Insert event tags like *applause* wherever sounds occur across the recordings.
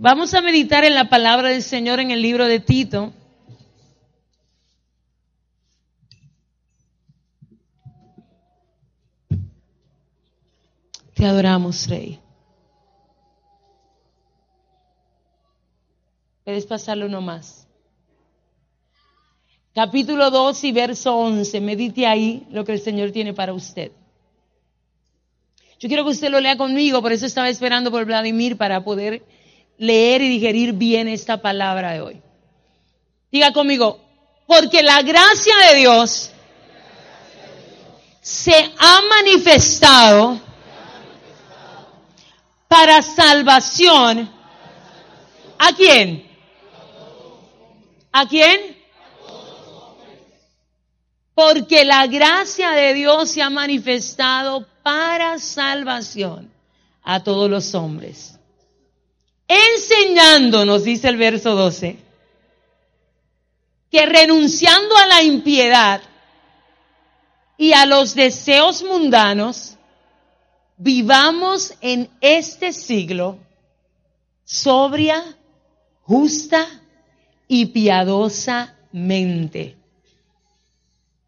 Vamos a meditar en la palabra del Señor en el libro de Tito. Te adoramos, Rey. Puedes pasarlo uno más. Capítulo 2 y verso 11. Medite ahí lo que el Señor tiene para usted. Yo quiero que usted lo lea conmigo, por eso estaba esperando por Vladimir para poder leer y digerir bien esta palabra de hoy. Diga conmigo, porque la gracia de Dios se ha manifestado para salvación. ¿A quién? ¿A quién? Porque la gracia de Dios se ha manifestado para salvación a todos los hombres. Enseñándonos, dice el verso 12, que renunciando a la impiedad y a los deseos mundanos, vivamos en este siglo sobria, justa y piadosamente,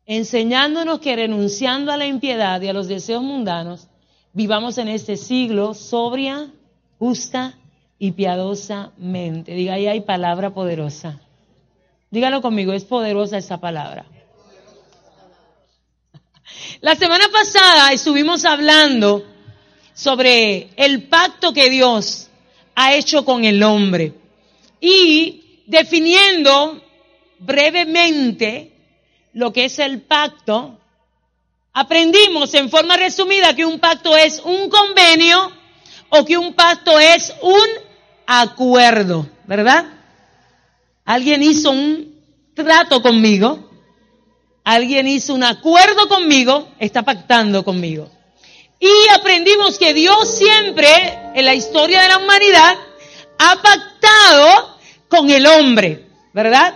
enseñándonos que renunciando a la impiedad y a los deseos mundanos, vivamos en este siglo sobria, justa y piadosamente. Diga, ahí hay palabra poderosa. Dígalo conmigo, es poderosa esa palabra. *laughs* La semana pasada estuvimos hablando sobre el pacto que Dios ha hecho con el hombre y definiendo brevemente lo que es el pacto, aprendimos en forma resumida que un pacto es un convenio o que un pacto es un acuerdo, ¿verdad? Alguien hizo un trato conmigo, alguien hizo un acuerdo conmigo, está pactando conmigo. Y aprendimos que Dios siempre, en la historia de la humanidad, ha pactado con el hombre, ¿verdad?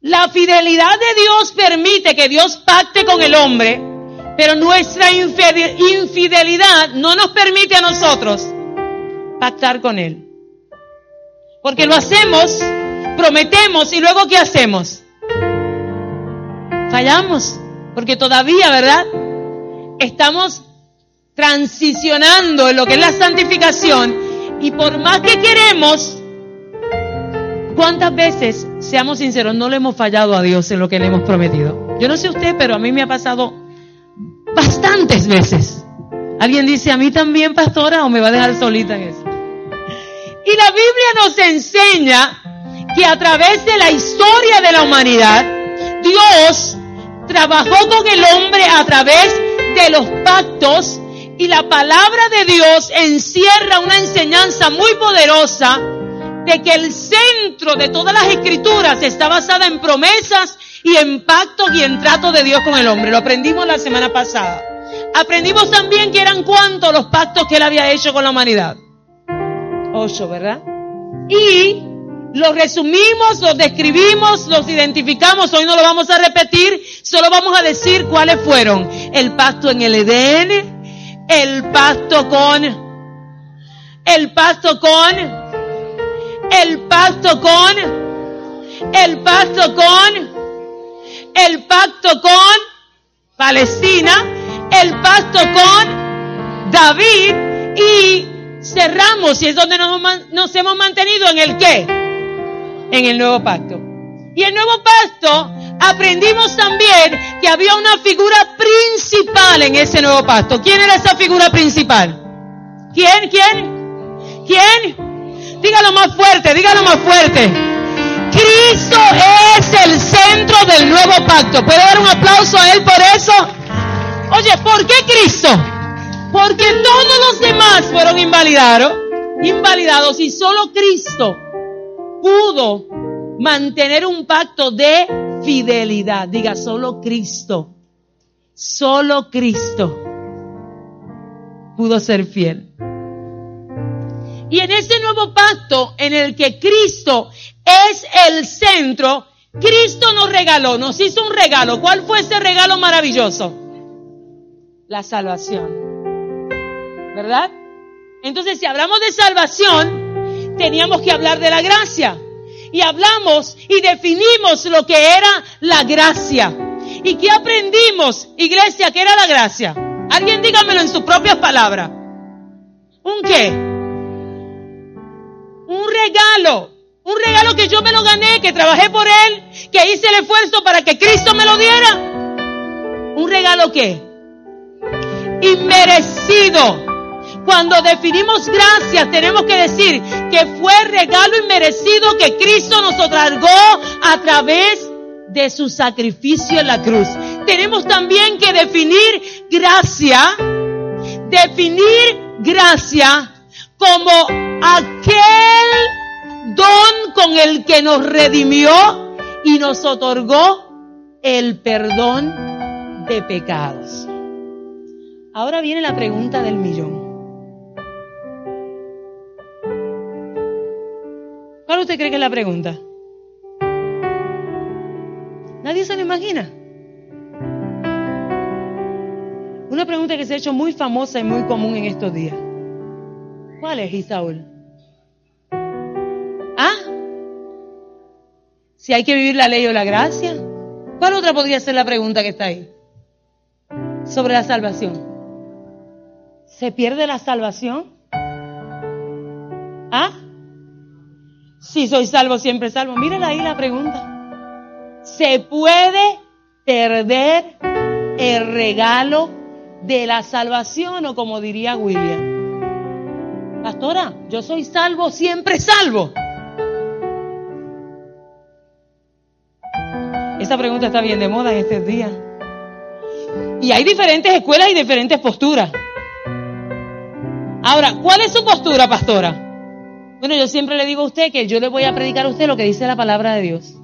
La fidelidad de Dios permite que Dios pacte con el hombre, pero nuestra infidelidad no nos permite a nosotros pactar con Él. Porque lo hacemos, prometemos y luego ¿qué hacemos? Fallamos, porque todavía, ¿verdad? Estamos transicionando en lo que es la santificación y por más que queremos, ¿cuántas veces, seamos sinceros, no le hemos fallado a Dios en lo que le hemos prometido? Yo no sé usted, pero a mí me ha pasado bastantes veces. ¿Alguien dice a mí también, pastora, o me va a dejar solita en eso? Y la Biblia nos enseña que a través de la historia de la humanidad, Dios trabajó con el hombre a través de los pactos y la palabra de Dios encierra una enseñanza muy poderosa de que el centro de todas las escrituras está basada en promesas y en pactos y en trato de Dios con el hombre. Lo aprendimos la semana pasada. Aprendimos también que eran cuántos los pactos que él había hecho con la humanidad. Ocho, ¿verdad? Y los resumimos, los describimos, los identificamos. Hoy no lo vamos a repetir, solo vamos a decir cuáles fueron. El pacto en el Edén, el pacto con, el pacto con, el pacto con, el pacto con, el pacto con Palestina, el pacto con David y cerramos y es donde nos, hemos mantenido en el qué? En el nuevo pacto. Y el nuevo pacto aprendimos también que había una figura principal en ese nuevo pacto. ¿Quién era esa figura principal? ¿Quién? ¿Quién? ¿Quién? Dígalo más fuerte, dígalo más fuerte. Cristo es el centro del nuevo pacto. ¿Puede dar un aplauso a Él por eso? Oye, ¿por qué Cristo? Porque todos los demás fueron invalidados. invalidados y solo Cristo pudo mantener un pacto de fidelidad. Diga, solo Cristo, solo Cristo pudo ser fiel. Y en ese nuevo pacto en el que Cristo es el centro, Cristo nos regaló, nos hizo un regalo. ¿Cuál fue ese regalo maravilloso? La salvación. ¿Verdad? Entonces, si hablamos de salvación, teníamos que hablar de la gracia. Y hablamos y definimos lo que era la gracia. ¿Y qué aprendimos, iglesia, que era la gracia? Alguien dígamelo en sus propias palabras. ¿Un qué? Un regalo. Un regalo que yo me lo gané, que trabajé por él, que hice el esfuerzo para que Cristo me lo diera. ¿Un regalo qué? Inmerecido. Cuando definimos gracias, tenemos que decir que fue regalo inmerecido que Cristo nos otorgó a través de su sacrificio en la cruz. Tenemos también que definir gracia, definir gracia como aquel don con el que nos redimió y nos otorgó el perdón de pecados. Ahora viene la pregunta del millón. ¿Cuál usted cree que es la pregunta? Nadie se lo imagina. Una pregunta que se ha hecho muy famosa y muy común en estos días. ¿Cuál es, Isaúl? ¿Ah? Si hay que vivir la ley o la gracia. ¿Cuál otra podría ser la pregunta que está ahí? Sobre la salvación. ¿Se pierde la salvación? ¿Ah? Si soy salvo, siempre salvo. Mírala ahí la pregunta. ¿Se puede perder el regalo de la salvación o como diría William? Pastora, yo soy salvo, siempre salvo. Esa pregunta está bien de moda en estos días. Y hay diferentes escuelas y diferentes posturas. Ahora, ¿cuál es su postura, pastora? Bueno, yo siempre le digo a usted que yo le voy a predicar a usted lo que dice la palabra de Dios.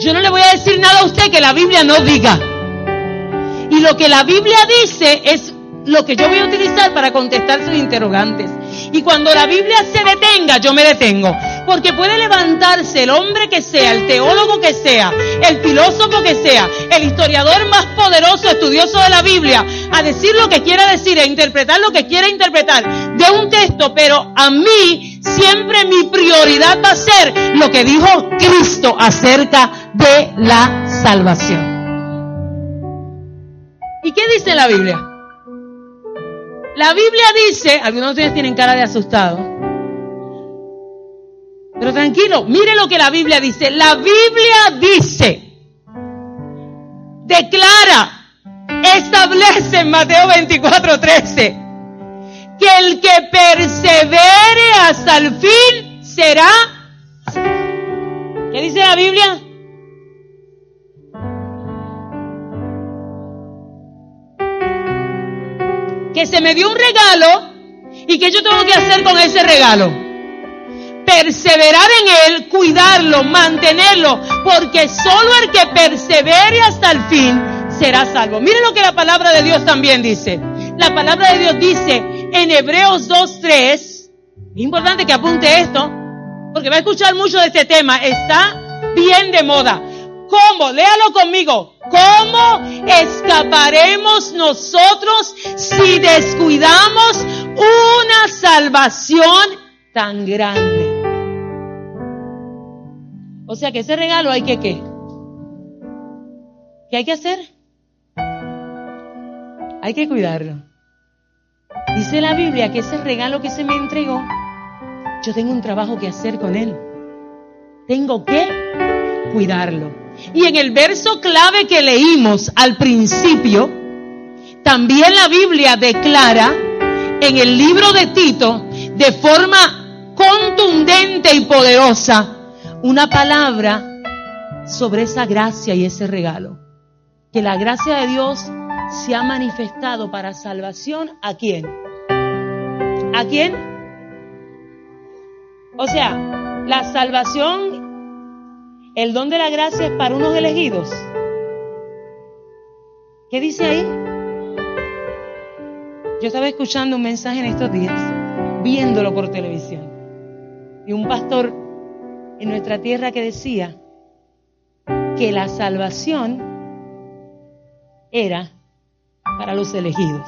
Yo no le voy a decir nada a usted que la Biblia no diga. Y lo que la Biblia dice es lo que yo voy a utilizar para contestar sus interrogantes. Y cuando la Biblia se detenga, yo me detengo. Porque puede levantarse el hombre que sea, el teólogo que sea, el filósofo que sea, el historiador más poderoso, estudioso de la Biblia, a decir lo que quiera decir, a interpretar lo que quiera interpretar de un texto, pero a mí siempre mi prioridad va a ser lo que dijo Cristo acerca de la salvación. ¿Y qué dice la Biblia? La Biblia dice, algunos de ustedes tienen cara de asustado, pero tranquilo, mire lo que la Biblia dice. La Biblia dice, declara, establece en Mateo 24, 13, que el que persevere hasta el fin será. ¿Qué dice la Biblia? Que se me dio un regalo y que yo tengo que hacer con ese regalo perseverar en Él, cuidarlo, mantenerlo, porque solo el que persevere hasta el fin será salvo. Miren lo que la palabra de Dios también dice. La palabra de Dios dice en Hebreos 2.3, es importante que apunte esto, porque va a escuchar mucho de este tema, está bien de moda. ¿Cómo? Léalo conmigo. ¿Cómo escaparemos nosotros si descuidamos una salvación tan grande? O sea que ese regalo hay que qué? ¿Qué hay que hacer? Hay que cuidarlo. Dice la Biblia que ese regalo que se me entregó, yo tengo un trabajo que hacer con él. Tengo que cuidarlo. Y en el verso clave que leímos al principio, también la Biblia declara en el libro de Tito de forma contundente y poderosa una palabra sobre esa gracia y ese regalo. Que la gracia de Dios se ha manifestado para salvación a quién? ¿A quién? O sea, la salvación, el don de la gracia es para unos elegidos. ¿Qué dice ahí? Yo estaba escuchando un mensaje en estos días, viéndolo por televisión, y un pastor en nuestra tierra que decía que la salvación era para los elegidos.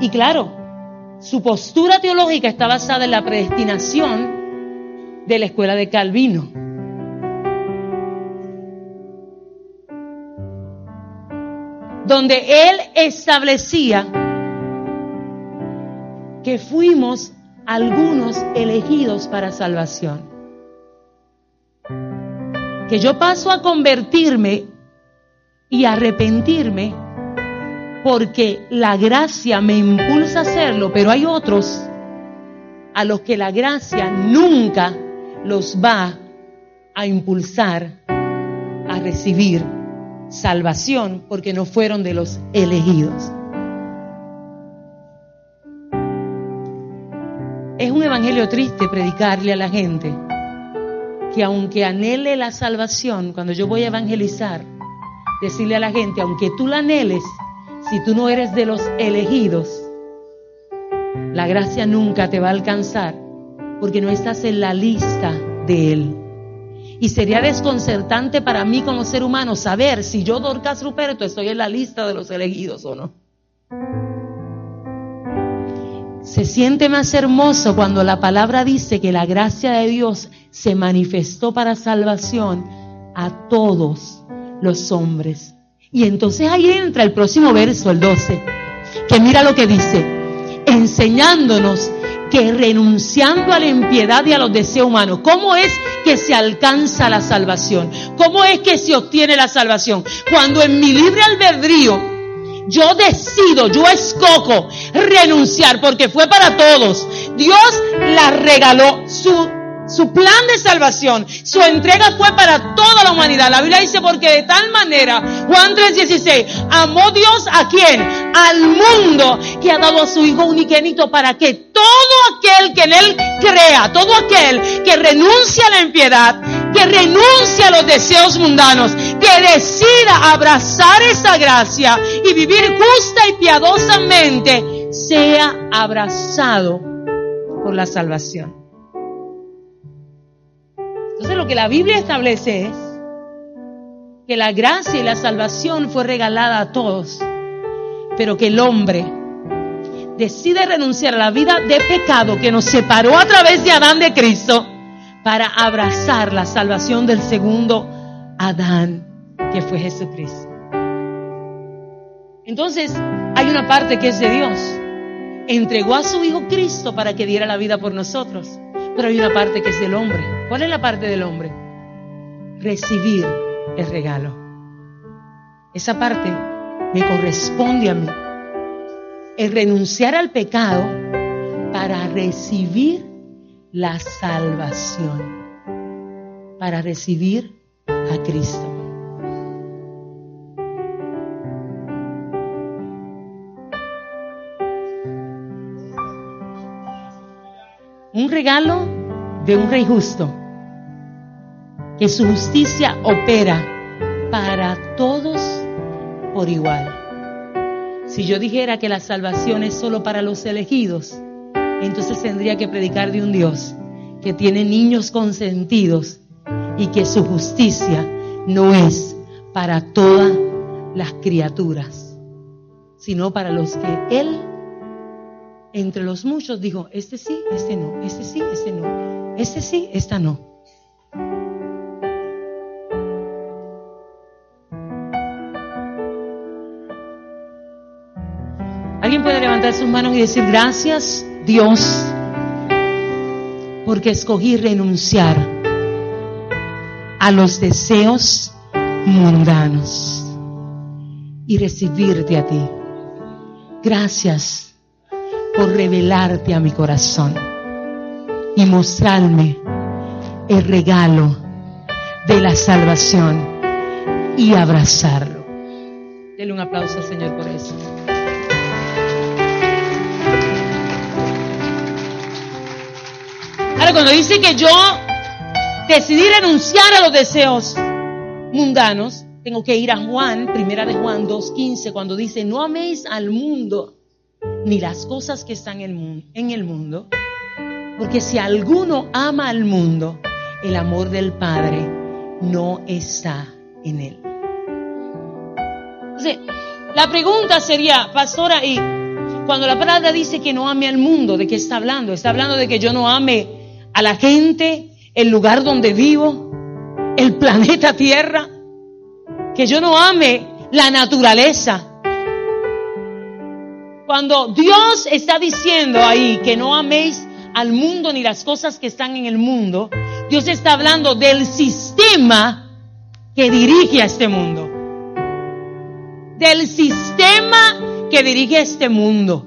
Y claro, su postura teológica está basada en la predestinación de la escuela de Calvino. Donde él establecía que fuimos algunos elegidos para salvación. Que yo paso a convertirme y arrepentirme porque la gracia me impulsa a hacerlo, pero hay otros a los que la gracia nunca los va a impulsar a recibir salvación porque no fueron de los elegidos. Evangelio triste predicarle a la gente que aunque anhele la salvación, cuando yo voy a evangelizar, decirle a la gente, aunque tú la anheles, si tú no eres de los elegidos, la gracia nunca te va a alcanzar porque no estás en la lista de Él. Y sería desconcertante para mí como ser humano saber si yo, Dorcas Ruperto, estoy en la lista de los elegidos o no. Se siente más hermoso cuando la palabra dice que la gracia de Dios se manifestó para salvación a todos los hombres. Y entonces ahí entra el próximo verso, el 12, que mira lo que dice, enseñándonos que renunciando a la impiedad y a los deseos humanos, ¿cómo es que se alcanza la salvación? ¿Cómo es que se obtiene la salvación? Cuando en mi libre albedrío yo decido, yo escojo renunciar porque fue para todos. Dios la regaló, su su plan de salvación, su entrega fue para toda la humanidad. La Biblia dice, porque de tal manera, Juan 3:16, amó Dios a quién? Al mundo que ha dado a su Hijo uniquenito para que todo aquel que en Él crea, todo aquel que renuncia a la impiedad, que renuncia a los deseos mundanos, que decida abrazar esa gracia y vivir justa y piadosamente, sea abrazado por la salvación. Entonces lo que la Biblia establece es que la gracia y la salvación fue regalada a todos, pero que el hombre decide renunciar a la vida de pecado que nos separó a través de Adán de Cristo para abrazar la salvación del segundo Adán, fue Jesucristo. Entonces, hay una parte que es de Dios. Entregó a su Hijo Cristo para que diera la vida por nosotros. Pero hay una parte que es del hombre. ¿Cuál es la parte del hombre? Recibir el regalo. Esa parte me corresponde a mí. El renunciar al pecado para recibir la salvación. Para recibir a Cristo. Un regalo de un rey justo, que su justicia opera para todos por igual. Si yo dijera que la salvación es solo para los elegidos, entonces tendría que predicar de un Dios que tiene niños consentidos y que su justicia no es para todas las criaturas, sino para los que Él entre los muchos dijo, este sí, este no, este sí, este no, este sí, esta no. Alguien puede levantar sus manos y decir, gracias Dios, porque escogí renunciar a los deseos mundanos y recibirte a ti. Gracias por revelarte a mi corazón y mostrarme el regalo de la salvación y abrazarlo. Dele un aplauso al Señor por eso. Ahora, cuando dice que yo decidí renunciar a los deseos mundanos, tengo que ir a Juan, primera de Juan 2.15, cuando dice, no améis al mundo ni las cosas que están en el mundo, porque si alguno ama al mundo, el amor del Padre no está en él. Entonces, la pregunta sería, pastora, y cuando la palabra dice que no ame al mundo, ¿de qué está hablando? Está hablando de que yo no ame a la gente, el lugar donde vivo, el planeta Tierra, que yo no ame la naturaleza. Cuando Dios está diciendo ahí que no améis al mundo ni las cosas que están en el mundo, Dios está hablando del sistema que dirige a este mundo. Del sistema que dirige a este mundo.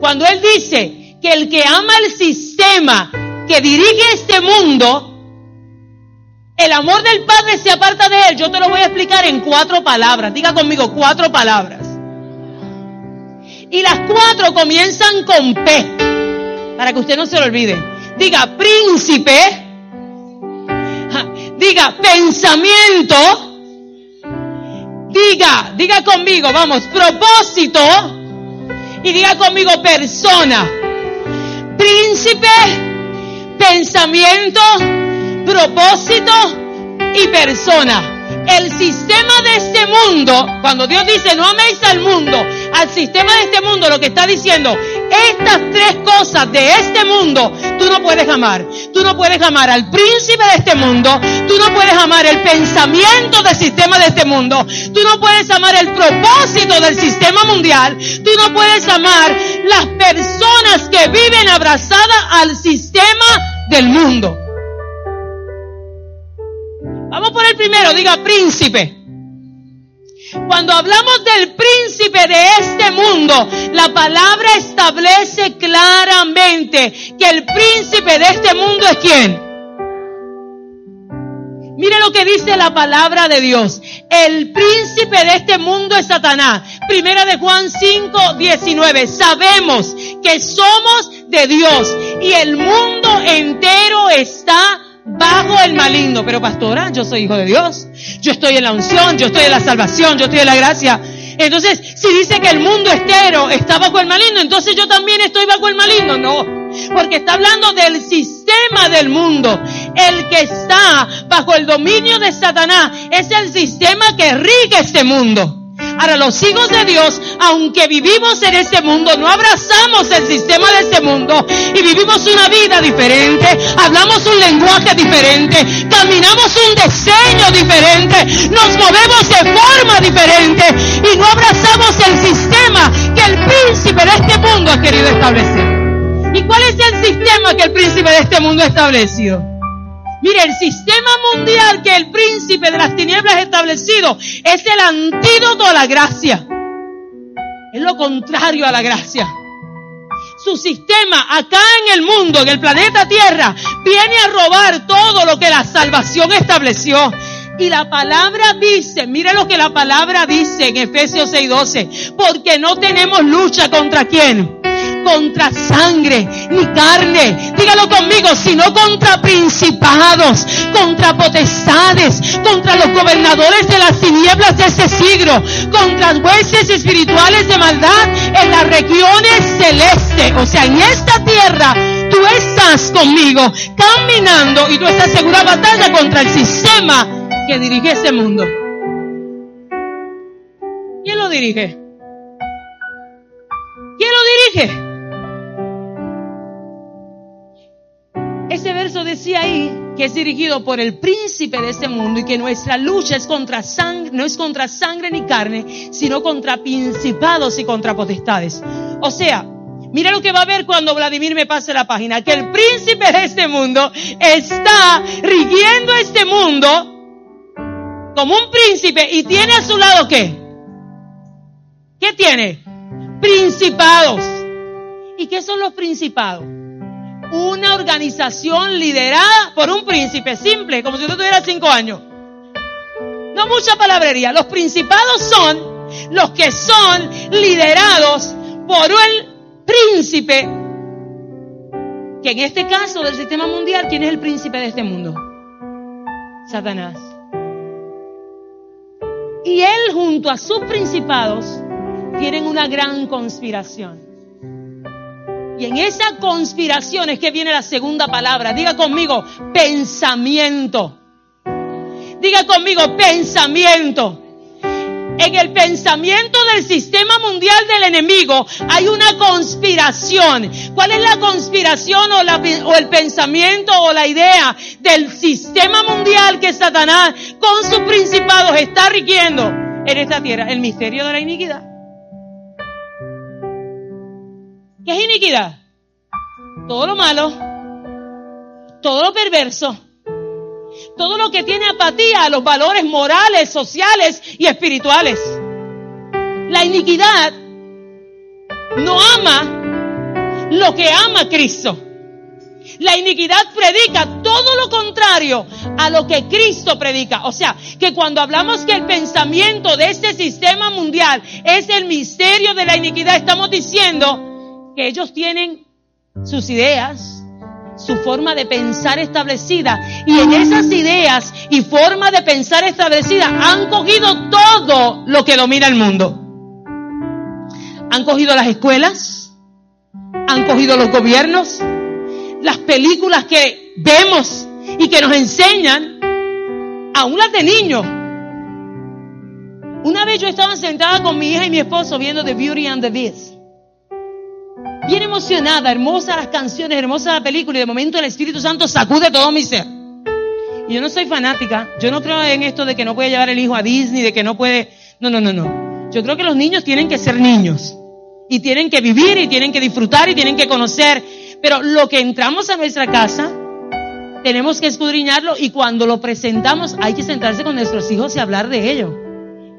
Cuando Él dice que el que ama el sistema que dirige este mundo, el amor del Padre se aparta de él. Yo te lo voy a explicar en cuatro palabras. Diga conmigo cuatro palabras. Y las cuatro comienzan con P. Para que usted no se lo olvide. Diga príncipe. Diga pensamiento. Diga, diga conmigo, vamos, propósito. Y diga conmigo persona. Príncipe, pensamiento, propósito y persona. El sistema de este mundo, cuando Dios dice no améis al mundo, al sistema de este mundo, lo que está diciendo, estas tres cosas de este mundo, tú no puedes amar. Tú no puedes amar al príncipe de este mundo, tú no puedes amar el pensamiento del sistema de este mundo, tú no puedes amar el propósito del sistema mundial, tú no puedes amar las personas que viven abrazadas al sistema del mundo. Vamos por el primero, diga príncipe. Cuando hablamos del príncipe de este mundo, la palabra establece claramente que el príncipe de este mundo es quién. Mire lo que dice la palabra de Dios. El príncipe de este mundo es Satanás. Primera de Juan 5, 19. Sabemos que somos de Dios y el mundo entero está bajo el maligno. Pero pastora, yo soy hijo de Dios. Yo estoy en la unción, yo estoy en la salvación, yo estoy en la gracia. Entonces, si dice que el mundo entero está bajo el maligno, entonces yo también estoy bajo el maligno. No, porque está hablando del sistema del mundo. El que está bajo el dominio de Satanás es el sistema que rige este mundo. Ahora los hijos de Dios, aunque vivimos en este mundo, no abrazamos el sistema de este mundo y vivimos una vida diferente, hablamos un lenguaje diferente, caminamos un diseño diferente, nos movemos de forma diferente y no abrazamos el sistema que el príncipe de este mundo ha querido establecer. ¿Y cuál es el sistema que el príncipe de este mundo ha establecido? Mire, el sistema mundial que el príncipe de las tinieblas ha establecido es el antídoto a la gracia. Es lo contrario a la gracia. Su sistema acá en el mundo, en el planeta Tierra, viene a robar todo lo que la salvación estableció. Y la palabra dice, mire lo que la palabra dice en Efesios 6:12, porque no tenemos lucha contra quién contra sangre ni carne, dígalo conmigo, sino contra principados, contra potestades, contra los gobernadores de las tinieblas de ese siglo, contra jueces espirituales de maldad en las regiones celestes. O sea, en esta tierra tú estás conmigo caminando y tú estás segura batalla contra el sistema que dirige ese mundo. ¿Quién lo dirige? ¿Quién lo dirige? Ese verso decía ahí que es dirigido por el príncipe de este mundo y que nuestra lucha es contra sangre, no es contra sangre ni carne, sino contra principados y contra potestades. O sea, mira lo que va a ver cuando Vladimir me pase la página, que el príncipe de este mundo está rigiendo este mundo como un príncipe y tiene a su lado qué? ¿Qué tiene? Principados. ¿Y qué son los principados? Una organización liderada por un príncipe, simple, como si usted tuviera cinco años. No mucha palabrería. Los principados son los que son liderados por el príncipe que en este caso del sistema mundial, ¿quién es el príncipe de este mundo? Satanás. Y él junto a sus principados tienen una gran conspiración. Y en esa conspiración es que viene la segunda palabra. Diga conmigo, pensamiento. Diga conmigo, pensamiento. En el pensamiento del sistema mundial del enemigo hay una conspiración. ¿Cuál es la conspiración o, el pensamiento o la idea del sistema mundial que Satanás con sus principados está rigiendo en esta tierra? El misterio de la iniquidad. ¿Qué es iniquidad? Todo lo malo, todo lo perverso, todo lo que tiene apatía a los valores morales, sociales y espirituales. La iniquidad no ama lo que ama Cristo. La iniquidad predica todo lo contrario a lo que Cristo predica. O sea, que cuando hablamos que el pensamiento de este sistema mundial es el misterio de la iniquidad, estamos diciendo que ellos tienen sus ideas, su forma de pensar establecida. Y en esas ideas y forma de pensar establecida han cogido todo lo que domina el mundo. Han cogido las escuelas, han cogido los gobiernos, las películas que vemos y que nos enseñan, aún las de niños. Una vez yo estaba sentada con mi hija y mi esposo viendo The Beauty and the Beast bien emocionada, hermosa las canciones, hermosa la película y de momento el Espíritu Santo sacude todo mi ser. Y yo no soy fanática, yo no creo en esto de que no puede llevar el hijo a Disney, de que no puede... No, no, no, no. Yo creo que los niños tienen que ser niños y tienen que vivir y tienen que disfrutar y tienen que conocer. Pero lo que entramos a nuestra casa, tenemos que escudriñarlo y cuando lo presentamos hay que sentarse con nuestros hijos y hablar de ello.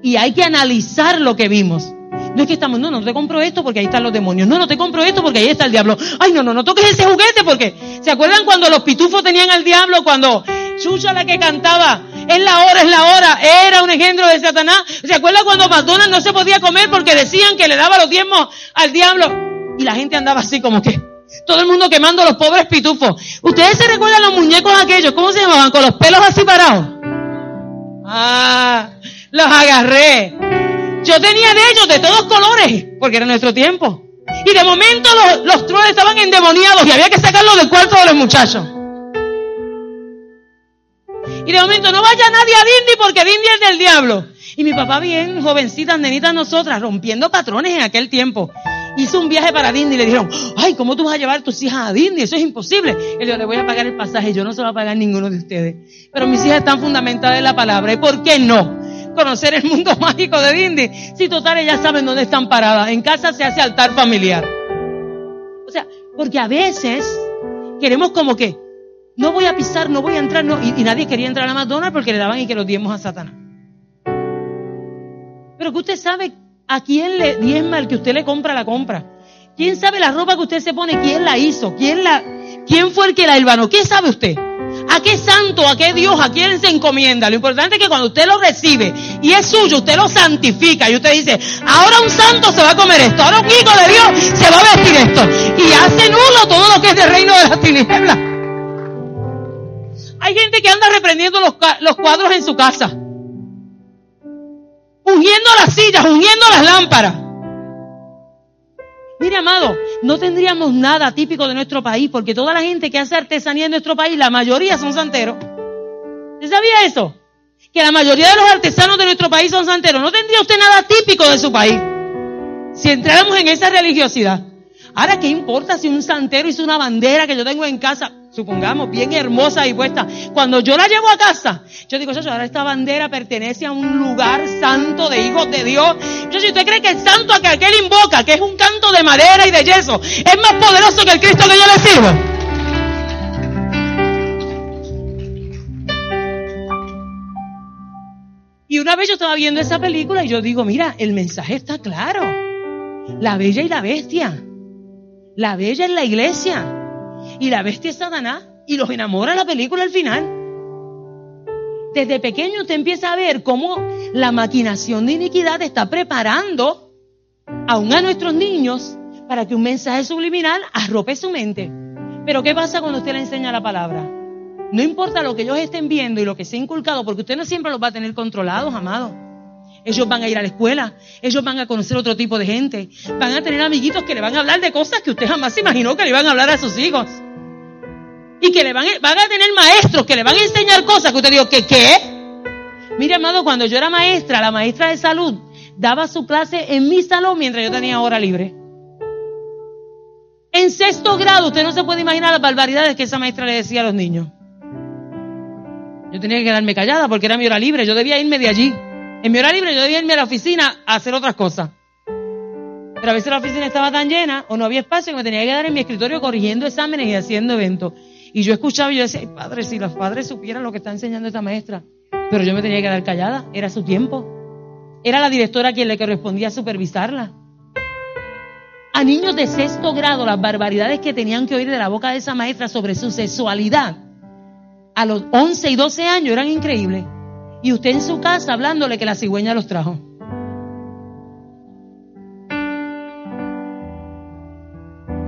Y hay que analizar lo que vimos. No es que estamos, no, no te compro esto porque ahí están los demonios. No, no te compro esto porque ahí está el diablo. Ay, no, no, no toques ese juguete porque. ¿Se acuerdan cuando los pitufos tenían al diablo? Cuando Chucha la que cantaba, es la hora, es la hora, era un engendro de Satanás. ¿Se acuerdan cuando McDonald's no se podía comer porque decían que le daba los diezmos al diablo? Y la gente andaba así como que. Todo el mundo quemando a los pobres pitufos. ¿Ustedes se recuerdan los muñecos aquellos? ¿Cómo se llamaban? Con los pelos así parados. Ah, los agarré. Yo tenía de ellos de todos colores, porque era nuestro tiempo. Y de momento los, los troles estaban endemoniados y había que sacarlos del cuarto de los muchachos. Y de momento no vaya nadie a Dindy porque Dindy es del diablo. Y mi papá bien, jovencitas, nenitas nosotras, rompiendo patrones en aquel tiempo. Hizo un viaje para Dindy y le dijeron, ay, ¿cómo tú vas a llevar tus hijas a Dindy? Eso es imposible. Él dijo, le voy a pagar el pasaje, yo no se lo voy a pagar ninguno de ustedes. Pero mis hijas están fundamentadas en la palabra. ¿Y por qué no? Conocer el mundo *laughs* mágico de Dindy. Si total, ellas saben dónde están paradas. En casa se hace altar familiar. O sea, porque a veces queremos como que, no voy a pisar, no voy a entrar, no, y, nadie quería entrar a McDonald's porque le daban y que los diezmos a Satanás. Pero que usted sabe a quién le diezma el que usted le compra la compra. ¿Quién sabe la ropa que usted se pone? ¿Quién la hizo? ¿Quién la, quién fue el que la hilvanó? ¿Qué sabe usted? ¿A qué santo, a qué Dios, a quién se encomienda? Lo importante es que cuando usted lo recibe y es suyo, usted lo santifica y usted dice, ahora un santo se va a comer esto, ahora un hijo de Dios se va a vestir esto. Y hace nulo todo lo que es del reino de las tinieblas. Hay gente que anda reprendiendo los, los cuadros en su casa. Ungiendo las sillas, ungiendo las lámparas. Mire, amado, no tendríamos nada típico de nuestro país, porque toda la gente que hace artesanía en nuestro país, la mayoría son santeros. ¿Usted sabía eso? Que la mayoría de los artesanos de nuestro país son santeros. No tendría usted nada típico de su país. Si entráramos en esa religiosidad. Ahora, ¿qué importa si un santero hizo una bandera que yo tengo en casa? Supongamos, bien hermosa y puesta. Cuando yo la llevo a casa, yo digo, yo, ahora esta bandera pertenece a un lugar santo de hijos de Dios. Si usted cree que el santo a que aquel invoca, que es un canto de madera y de yeso, es más poderoso que el Cristo que yo le sirvo. Y una vez yo estaba viendo esa película y yo digo, mira, el mensaje está claro. La bella y la bestia. La bella es la iglesia y la bestia es Satanás y los enamora la película al final. Desde pequeño usted empieza a ver cómo la maquinación de iniquidad está preparando aún a nuestros niños para que un mensaje subliminal arrope su mente. Pero ¿qué pasa cuando usted le enseña la palabra? No importa lo que ellos estén viendo y lo que se inculcado, porque usted no siempre los va a tener controlados, amado. Ellos van a ir a la escuela, ellos van a conocer otro tipo de gente, van a tener amiguitos que le van a hablar de cosas que usted jamás se imaginó que le iban a hablar a sus hijos. Y que le van, a tener maestros que le van a enseñar cosas que usted dijo, ¿qué qué? Mire, amado, cuando yo era maestra, la maestra de salud daba su clase en mi salón mientras yo tenía hora libre. En sexto grado, usted no se puede imaginar las barbaridades que esa maestra le decía a los niños. Yo tenía que quedarme callada porque era mi hora libre, yo debía irme de allí. En mi hora libre yo debía irme a la oficina a hacer otras cosas. Pero a veces la oficina estaba tan llena o no había espacio que me tenía que quedar en mi escritorio corrigiendo exámenes y haciendo eventos. Y yo escuchaba y yo decía, padre, si los padres supieran lo que está enseñando esta maestra. Pero yo me tenía que quedar callada, era su tiempo. Era la directora quien le correspondía supervisarla. A niños de sexto grado, las barbaridades que tenían que oír de la boca de esa maestra sobre su sexualidad, a los 11 y 12 años eran increíbles. Y usted en su casa hablándole que la cigüeña los trajo.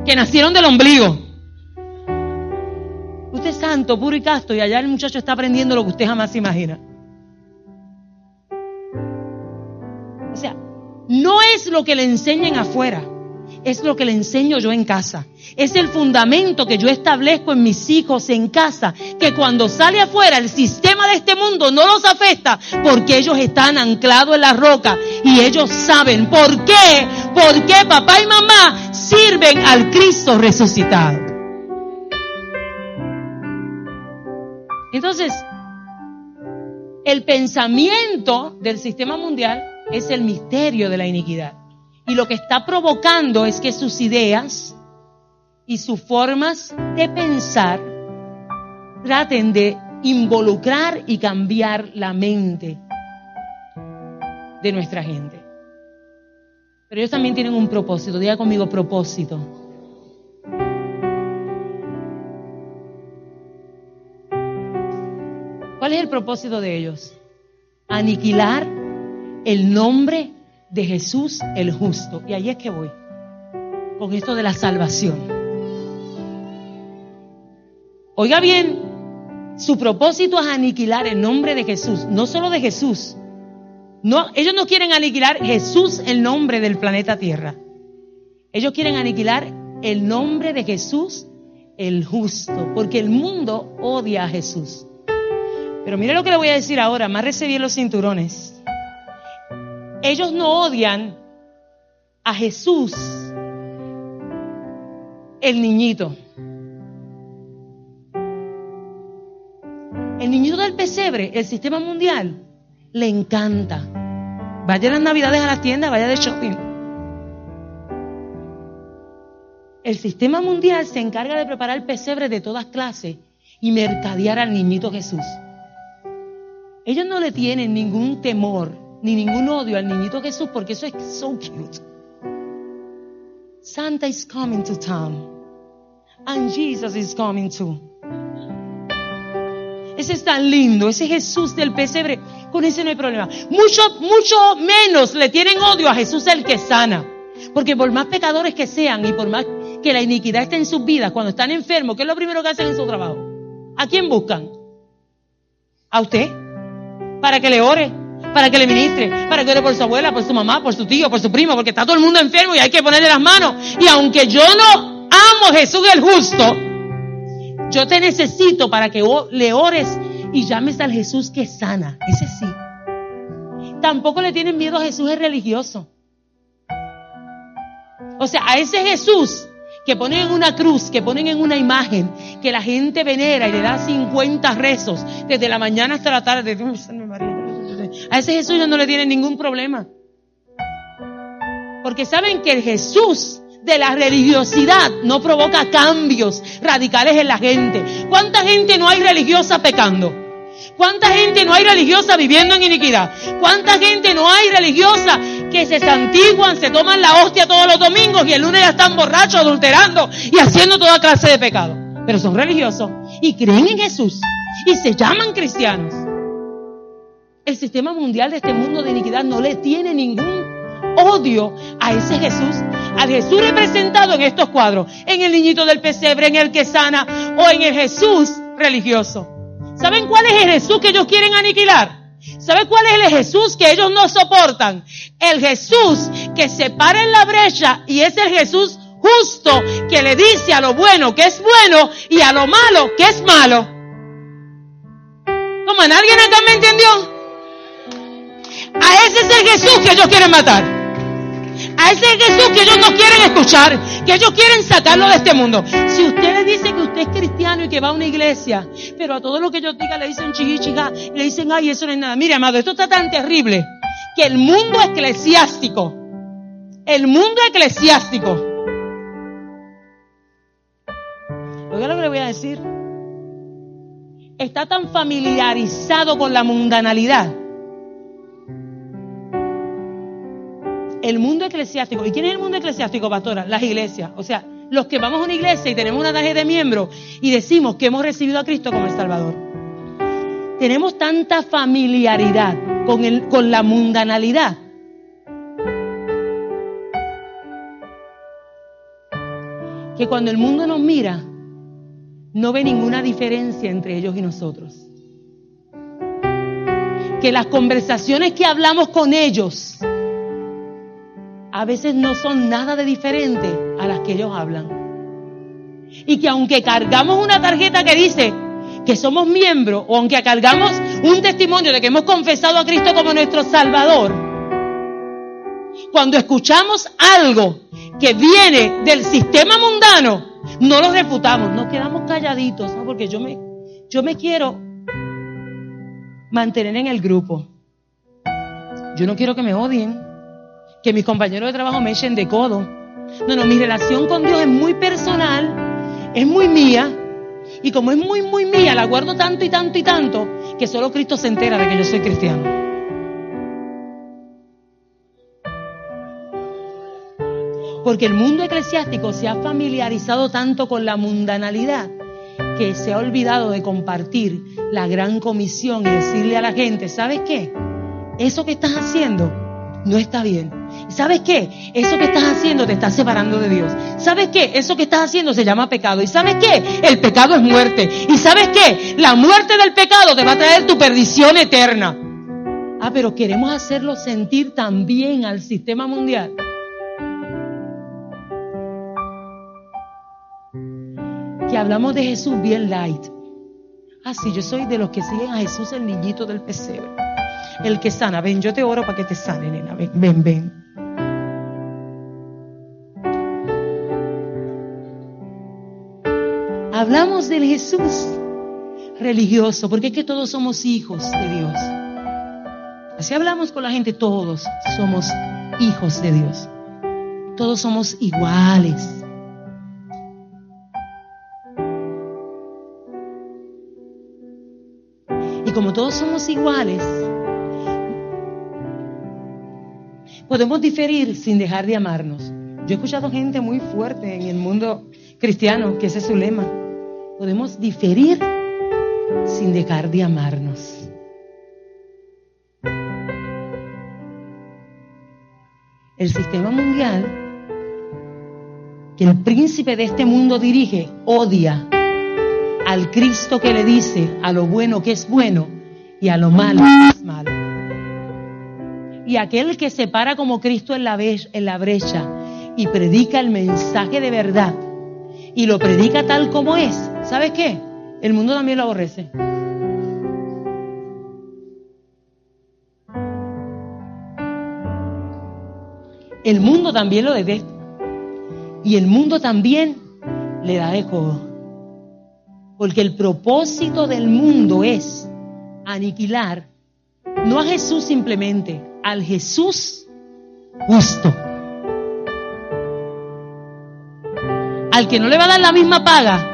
Que nacieron del ombligo. Usted es santo, puro y casto, y allá el muchacho está aprendiendo lo que usted jamás imagina. O sea, no es lo que le enseñen afuera es lo que le enseño yo en casa. Es el fundamento que yo establezco en mis hijos en casa, que cuando sale afuera el sistema de este mundo no los afecta porque ellos están anclados en la roca y ellos saben por qué, por qué papá y mamá sirven al Cristo resucitado. Entonces, el pensamiento del sistema mundial es el misterio de la iniquidad. Y lo que está provocando es que sus ideas y sus formas de pensar traten de involucrar y cambiar la mente de nuestra gente. Pero ellos también tienen un propósito. Diga conmigo propósito. ¿Cuál es el propósito de ellos? Aniquilar el nombre de Jesús el justo. Y ahí es que voy, con esto de la salvación. Oiga bien, su propósito es aniquilar el nombre de Jesús, no solo de Jesús. No, ellos no quieren aniquilar Jesús el nombre del planeta Tierra. Ellos quieren aniquilar el nombre de Jesús el justo, porque el mundo odia a Jesús. Pero mire lo que le voy a decir ahora, más recibir los cinturones ellos no odian a Jesús, el niñito. El niñito del pesebre, el sistema mundial, le encanta. Vaya las navidades a las tiendas, vaya de shopping. El sistema mundial se encarga de preparar el pesebre de todas clases y mercadear al niñito Jesús. Ellos no le tienen ningún temor ni ningún odio al niñito Jesús porque eso es so cute. Santa is coming to town. And Jesus is coming too. Ese es tan lindo, ese Jesús del pesebre, con ese no hay problema. Mucho, mucho menos le tienen odio a Jesús el que sana. Porque por más pecadores que sean y por más que la iniquidad esté en sus vidas, cuando están enfermos, ¿qué es lo primero que hacen en su trabajo? ¿A quién buscan? ¿A usted? Para que le ore para que le ministre, para que ore por su abuela, por su mamá, por su tío, por su primo, porque está todo el mundo enfermo y hay que ponerle las manos. Y aunque yo no amo a Jesús el justo, yo te necesito para que le ores y llames al Jesús que sana. Ese sí. Tampoco le tienen miedo a Jesús el religioso. O sea, a ese Jesús que ponen en una cruz, que ponen en una imagen, que la gente venera y le da 50 rezos desde la mañana hasta la tarde. A ese Jesús no le tienen ningún problema. Porque saben que el Jesús de la religiosidad no provoca cambios radicales en la gente. ¿Cuánta gente no hay religiosa pecando? ¿Cuánta gente no hay religiosa viviendo en iniquidad? ¿Cuánta gente no hay religiosa que se santiguan, se toman la hostia todos los domingos y el lunes ya están borrachos, adulterando y haciendo toda clase de pecado? Pero son religiosos y creen en Jesús y se llaman cristianos. El sistema mundial de este mundo de iniquidad no le tiene ningún odio a ese Jesús, al Jesús representado en estos cuadros, en el niñito del pesebre, en el que sana o en el Jesús religioso. ¿Saben cuál es el Jesús que ellos quieren aniquilar? ¿Saben cuál es el Jesús que ellos no soportan? El Jesús que se para en la brecha y es el Jesús justo que le dice a lo bueno que es bueno y a lo malo que es malo. ¿Cómo? ¿Alguien acá me entendió? A ese es el Jesús que ellos quieren matar. A ese Jesús que ellos no quieren escuchar, que ellos quieren sacarlo de este mundo. Si usted le dice que usted es cristiano y que va a una iglesia, pero a todo lo que yo diga le dicen chichiga, le dicen, ay, eso no es nada. Mire, amado, esto está tan terrible que el mundo eclesiástico, el mundo eclesiástico, oiga lo que le voy a decir, está tan familiarizado con la mundanalidad el mundo eclesiástico. ¿Y quién es el mundo eclesiástico, pastora? Las iglesias. O sea, los que vamos a una iglesia y tenemos una tarjeta de miembro y decimos que hemos recibido a Cristo como el Salvador. Tenemos tanta familiaridad con, el, con la mundanalidad. Que cuando el mundo nos mira, no ve ninguna diferencia entre ellos y nosotros. Que las conversaciones que hablamos con ellos a veces no son nada de diferente a las que ellos hablan. Y que aunque cargamos una tarjeta que dice que somos miembros, o aunque cargamos un testimonio de que hemos confesado a Cristo como nuestro Salvador, cuando escuchamos algo que viene del sistema mundano, no lo refutamos, nos quedamos calladitos, porque yo me, yo me quiero mantener en el grupo. Yo no quiero que me odien que mis compañeros de trabajo me echen de codo. No, no, mi relación con Dios es muy personal, es muy mía. Y como es muy, muy mía, la guardo tanto y tanto y tanto, que solo Cristo se entera de que yo soy cristiano. Porque el mundo eclesiástico se ha familiarizado tanto con la mundanalidad que se ha olvidado de compartir la gran comisión y decirle a la gente, ¿sabes qué? Eso que estás haciendo no está bien. ¿Sabes qué? Eso que estás haciendo te está separando de Dios. ¿Sabes qué? Eso que estás haciendo se llama pecado. ¿Y sabes qué? El pecado es muerte. ¿Y sabes qué? La muerte del pecado te va a traer tu perdición eterna. Ah, pero queremos hacerlo sentir también al sistema mundial. Que hablamos de Jesús bien light. Ah, sí, yo soy de los que siguen a Jesús el niñito del pesebre. El que sana. Ven, yo te oro para que te sane, nena. Ven, ven, ven. Hablamos del Jesús religioso, porque es que todos somos hijos de Dios. Así hablamos con la gente, todos somos hijos de Dios. Todos somos iguales. Y como todos somos iguales, podemos diferir sin dejar de amarnos. Yo he escuchado gente muy fuerte en el mundo cristiano, que ese es su lema podemos diferir sin dejar de amarnos. El sistema mundial que el príncipe de este mundo dirige odia al Cristo que le dice a lo bueno que es bueno y a lo malo que es malo. Y aquel que se para como Cristo en la, en la brecha y predica el mensaje de verdad y lo predica tal como es, ¿sabes qué? El mundo también lo aborrece. El mundo también lo detesta. Y el mundo también le da de codo. Porque el propósito del mundo es aniquilar, no a Jesús simplemente, al Jesús justo. al que no le va a dar la misma paga,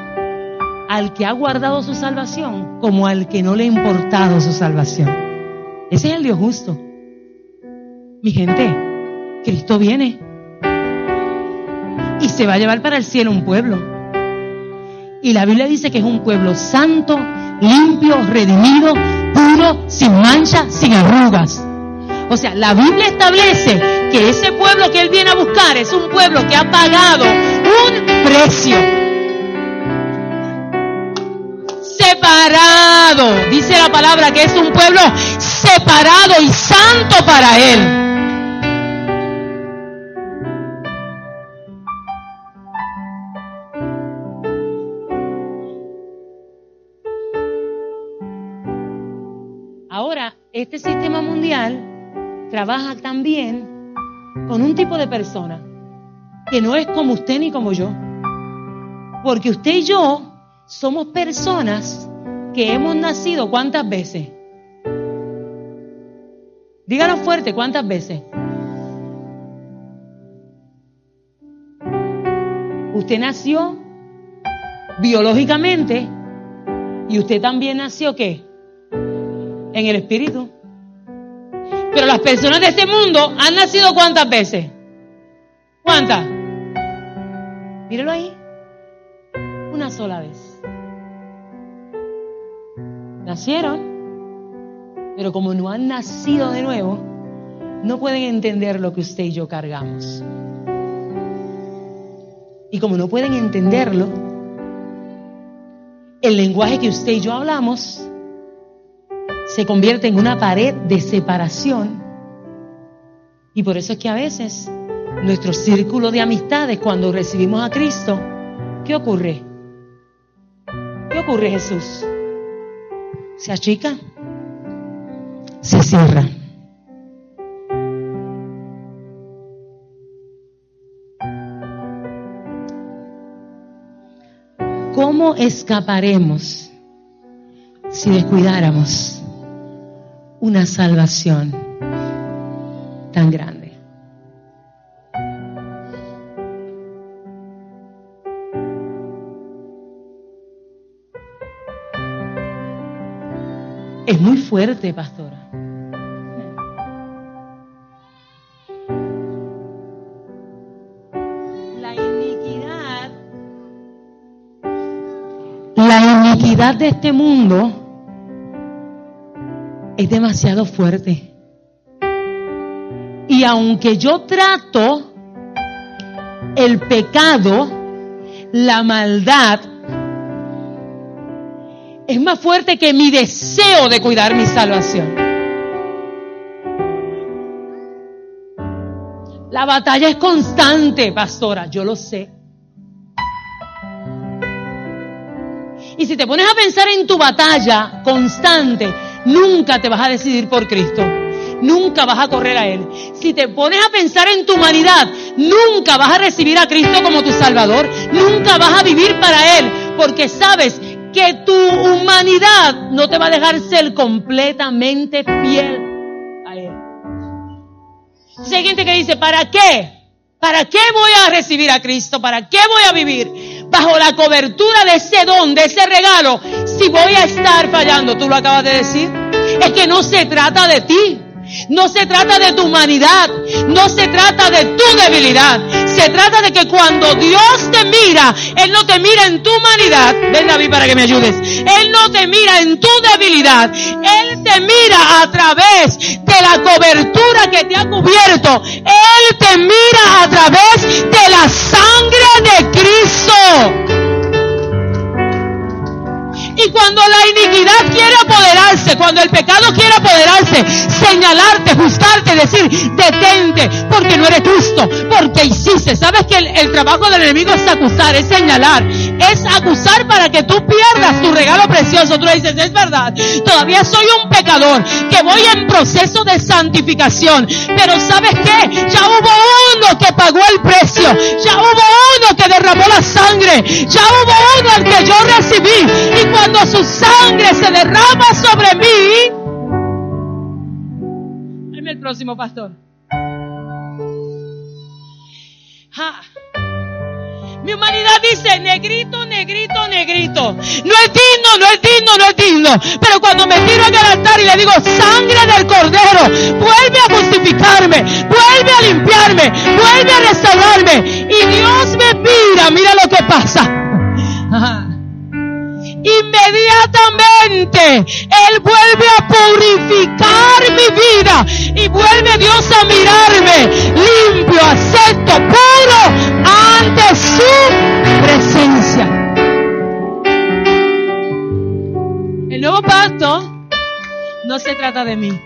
al que ha guardado su salvación, como al que no le ha importado su salvación. Ese es el Dios justo. Mi gente, Cristo viene y se va a llevar para el cielo un pueblo. Y la Biblia dice que es un pueblo santo, limpio, redimido, puro, sin mancha, sin arrugas. O sea, la Biblia establece que ese pueblo que Él viene a buscar es un pueblo que ha pagado un precio. Separado. Dice la palabra que es un pueblo separado y santo para Él. Ahora, este sistema mundial trabaja también con un tipo de persona que no es como usted ni como yo. Porque usted y yo somos personas que hemos nacido cuántas veces. Dígalo fuerte, ¿cuántas veces? Usted nació biológicamente y usted también nació qué? en el espíritu. Pero las personas de este mundo han nacido cuántas veces? ¿Cuántas? Mírelo ahí. Una sola vez. Nacieron, pero como no han nacido de nuevo, no pueden entender lo que usted y yo cargamos. Y como no pueden entenderlo, el lenguaje que usted y yo hablamos se convierte en una pared de separación. Y por eso es que a veces nuestro círculo de amistades, cuando recibimos a Cristo, ¿qué ocurre? ¿Qué ocurre Jesús? Se achica, se cierra. ¿Cómo escaparemos si descuidáramos una salvación tan grande. Es muy fuerte, pastora. La iniquidad, la iniquidad de este mundo es demasiado fuerte. Y aunque yo trato el pecado, la maldad, es más fuerte que mi deseo de cuidar mi salvación. La batalla es constante, pastora, yo lo sé. Y si te pones a pensar en tu batalla constante, nunca te vas a decidir por Cristo. Nunca vas a correr a Él. Si te pones a pensar en tu humanidad, nunca vas a recibir a Cristo como tu Salvador. Nunca vas a vivir para Él. Porque sabes que tu humanidad no te va a dejar ser completamente fiel a Él. Si que dice, ¿para qué? ¿Para qué voy a recibir a Cristo? ¿Para qué voy a vivir bajo la cobertura de ese don, de ese regalo, si voy a estar fallando? Tú lo acabas de decir. Es que no se trata de ti. No se trata de tu humanidad, no se trata de tu debilidad. Se trata de que cuando Dios te mira, Él no te mira en tu humanidad. Ven David para que me ayudes. Él no te mira en tu debilidad. Él te mira a través de la cobertura que te ha cubierto. Él te mira a través de la sangre de Cristo. Y cuando la iniquidad quiere apoderarse, cuando el pecado quiere apoderarse, señalarte, juzgarte, decir, detente, porque no eres justo, porque hiciste. Sabes que el, trabajo del enemigo es acusar, es señalar, es acusar para que tú pierdas tu regalo precioso. Tú le dices, es verdad, todavía soy un pecador, que voy en proceso de santificación, pero ¿sabes qué? Ya hubo uno que pagó el precio, ya hubo uno que derramó la sangre, ya hubo uno al que yo recibí. Y cuando cuando su sangre se derrama sobre mí. Dime el próximo pastor. Mi humanidad dice, negrito, negrito, negrito. No es digno, no es digno, no es digno. Pero cuando me tiro en el altar y le digo, sangre del cordero, vuelve a justificarme, vuelve a limpiarme, vuelve a restaurarme. Y Dios me mira, mira lo que pasa. Inmediatamente Él vuelve a purificar mi vida y vuelve Dios a mirarme limpio, acepto, puro ante su presencia. El nuevo pacto no se trata de mí,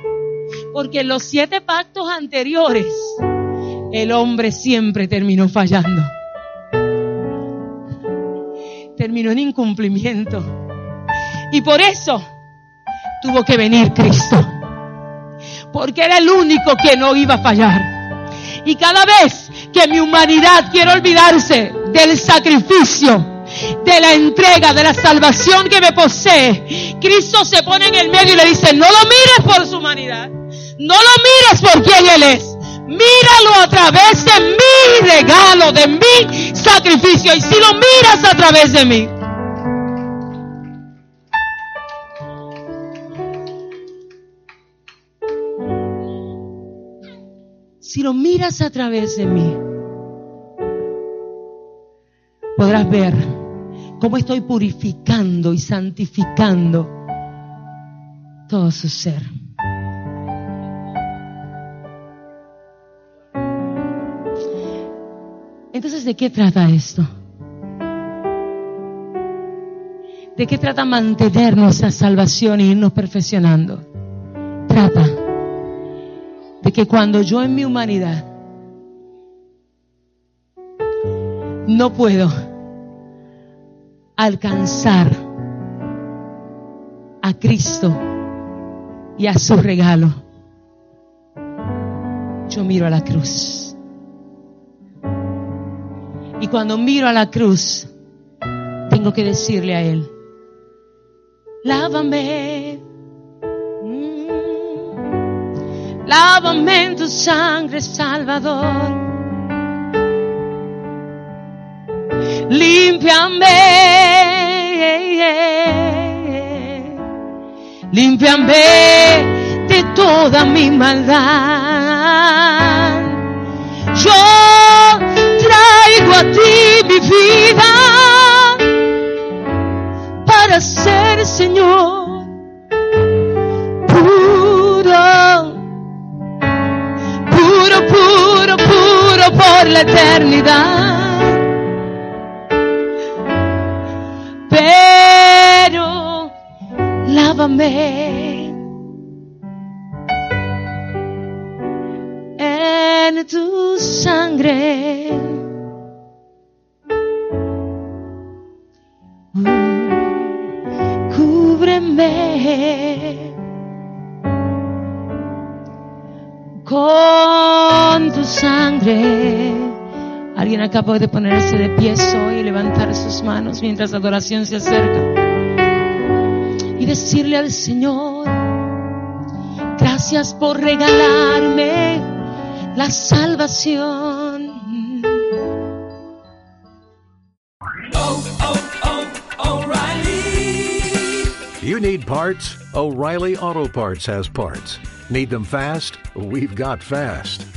porque en los siete pactos anteriores el hombre siempre terminó fallando terminó en incumplimiento. Y por eso tuvo que venir Cristo. Porque era el único que no iba a fallar. Y cada vez que mi humanidad quiere olvidarse del sacrificio, de la entrega, de la salvación que me posee, Cristo se pone en el medio y le dice, no lo mires por su humanidad, no lo mires por quien Él es, Míralo a través de mi regalo, de mi sacrificio. Y si lo miras a través de mí. Si lo miras a través de mí, podrás ver cómo estoy purificando y santificando todo su ser. Entonces, ¿de qué trata esto? ¿De qué trata mantener nuestra salvación e irnos perfeccionando? Trata de que cuando yo en mi humanidad no puedo alcanzar a Cristo y a su regalo, yo miro a la cruz. Y cuando miro a la cruz, tengo que decirle a Él, lávame, mm, lávame en tu sangre, Salvador. Límpiame, límpiame de toda mi maldad. Yo mi vida para ser Señor puro, puro, puro, puro por la eternidad. Pero lávame Acaba de ponerse de pie hoy y levantar sus manos mientras la adoración se acerca. Y decirle al Señor, gracias por regalarme la salvación. You need parts? O'Reilly Auto Parts has parts. Need them fast? We've got fast.